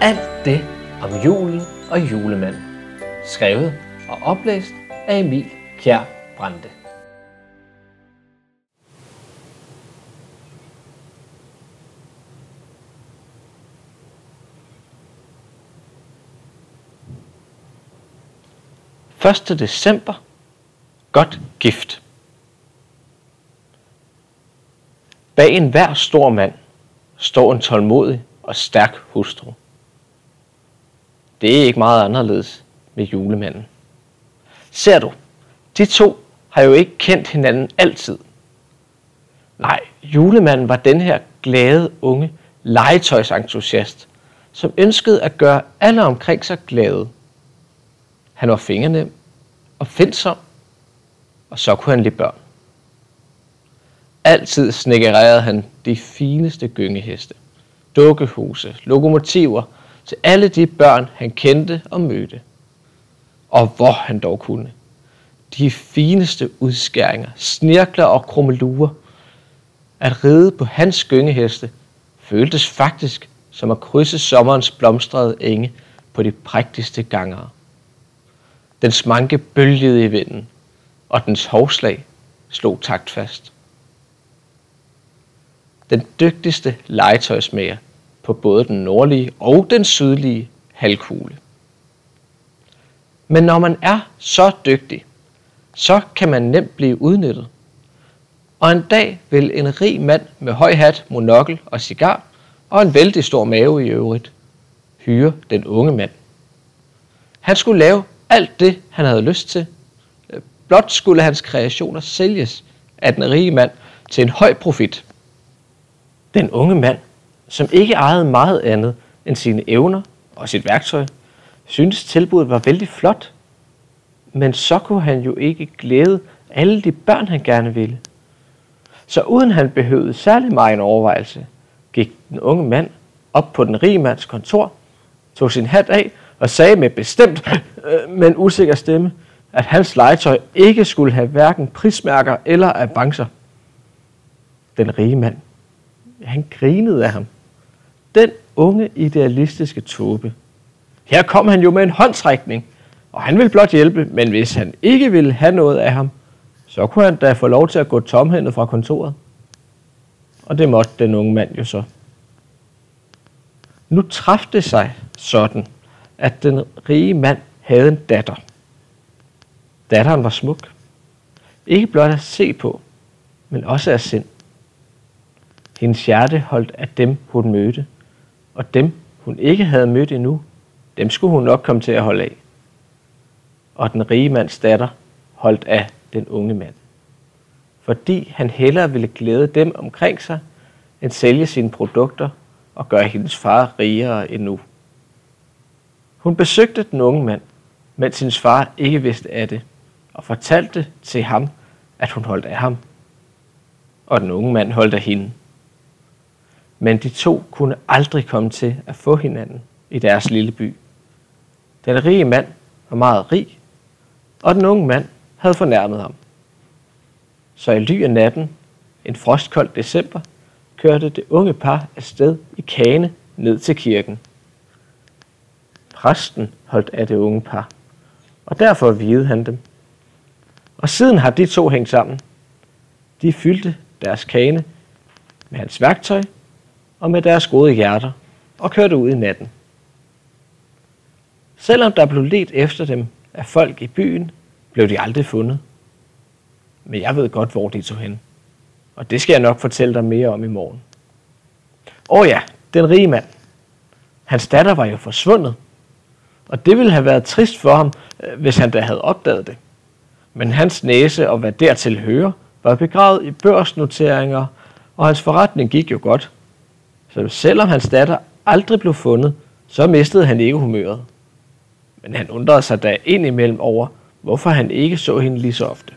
Alt det om julen og julemanden. Skrevet og oplæst af Emil Kjær Brande. Første december. Godt gift. Bag enhver stor mand står en tålmodig og stærk hustru. Det er ikke meget anderledes med julemanden. Ser du, de to har jo ikke kendt hinanden altid. Nej, julemanden var den her glade unge legetøjsentusiast, som ønskede at gøre alle omkring sig glade. Han var fingernem og findsom, og så kunne han lide børn. Altid snekkererede han de fineste gyngeheste, dukkehuse, lokomotiver til alle de børn, han kendte og mødte. Og hvor han dog kunne. De fineste udskæringer, snirkler og krummelurer. At ride på hans gyngeheste føltes faktisk som at krydse sommerens blomstrede enge på de prægtigste gangere. Den smanke bølgede i vinden, og dens hovslag slog taktfast. Den dygtigste legetøjsmager på både den nordlige og den sydlige halvkugle. Men når man er så dygtig, så kan man nemt blive udnyttet. Og en dag vil en rig mand med høj hat, monokkel og cigar og en vældig stor mave i øvrigt hyre den unge mand. Han skulle lave alt det, han havde lyst til. Blot skulle hans kreationer sælges af den rige mand til en høj profit. Den unge mand som ikke ejede meget andet end sine evner og sit værktøj, syntes tilbuddet var vældig flot. Men så kunne han jo ikke glæde alle de børn, han gerne ville. Så uden han behøvede særlig meget en overvejelse, gik den unge mand op på den rige mands kontor, tog sin hat af og sagde med bestemt, øh, men usikker stemme, at hans legetøj ikke skulle have hverken prismærker eller avancer. Den rige mand, han grinede af ham den unge idealistiske tåbe. Her kom han jo med en håndtrækning, og han ville blot hjælpe, men hvis han ikke ville have noget af ham, så kunne han da få lov til at gå tomhændet fra kontoret. Og det måtte den unge mand jo så. Nu traf det sig sådan, at den rige mand havde en datter. Datteren var smuk. Ikke blot at se på, men også af sind. Hendes hjerte holdt af dem, hun mødte og dem, hun ikke havde mødt endnu, dem skulle hun nok komme til at holde af. Og den rige mands datter holdt af den unge mand. Fordi han hellere ville glæde dem omkring sig, end sælge sine produkter og gøre hendes far rigere endnu. Hun besøgte den unge mand, mens hendes far ikke vidste af det, og fortalte til ham, at hun holdt af ham. Og den unge mand holdt af hende men de to kunne aldrig komme til at få hinanden i deres lille by. Den rige mand var meget rig, og den unge mand havde fornærmet ham. Så i ly af natten, en frostkold december, kørte det unge par afsted i kane ned til kirken. Præsten holdt af det unge par, og derfor videde han dem. Og siden har de to hængt sammen. De fyldte deres kane med hans værktøj og med deres gode hjerter og kørte ud i natten. Selvom der blev let efter dem af folk i byen, blev de aldrig fundet. Men jeg ved godt, hvor de tog hen. Og det skal jeg nok fortælle dig mere om i morgen. Åh ja, den rige mand. Hans datter var jo forsvundet. Og det ville have været trist for ham, øh, hvis han da havde opdaget det. Men hans næse og hvad dertil hører, var begravet i børsnoteringer, og hans forretning gik jo godt. Så selvom hans datter aldrig blev fundet, så mistede han ikke humøret. Men han undrede sig da indimellem over, hvorfor han ikke så hende lige så ofte.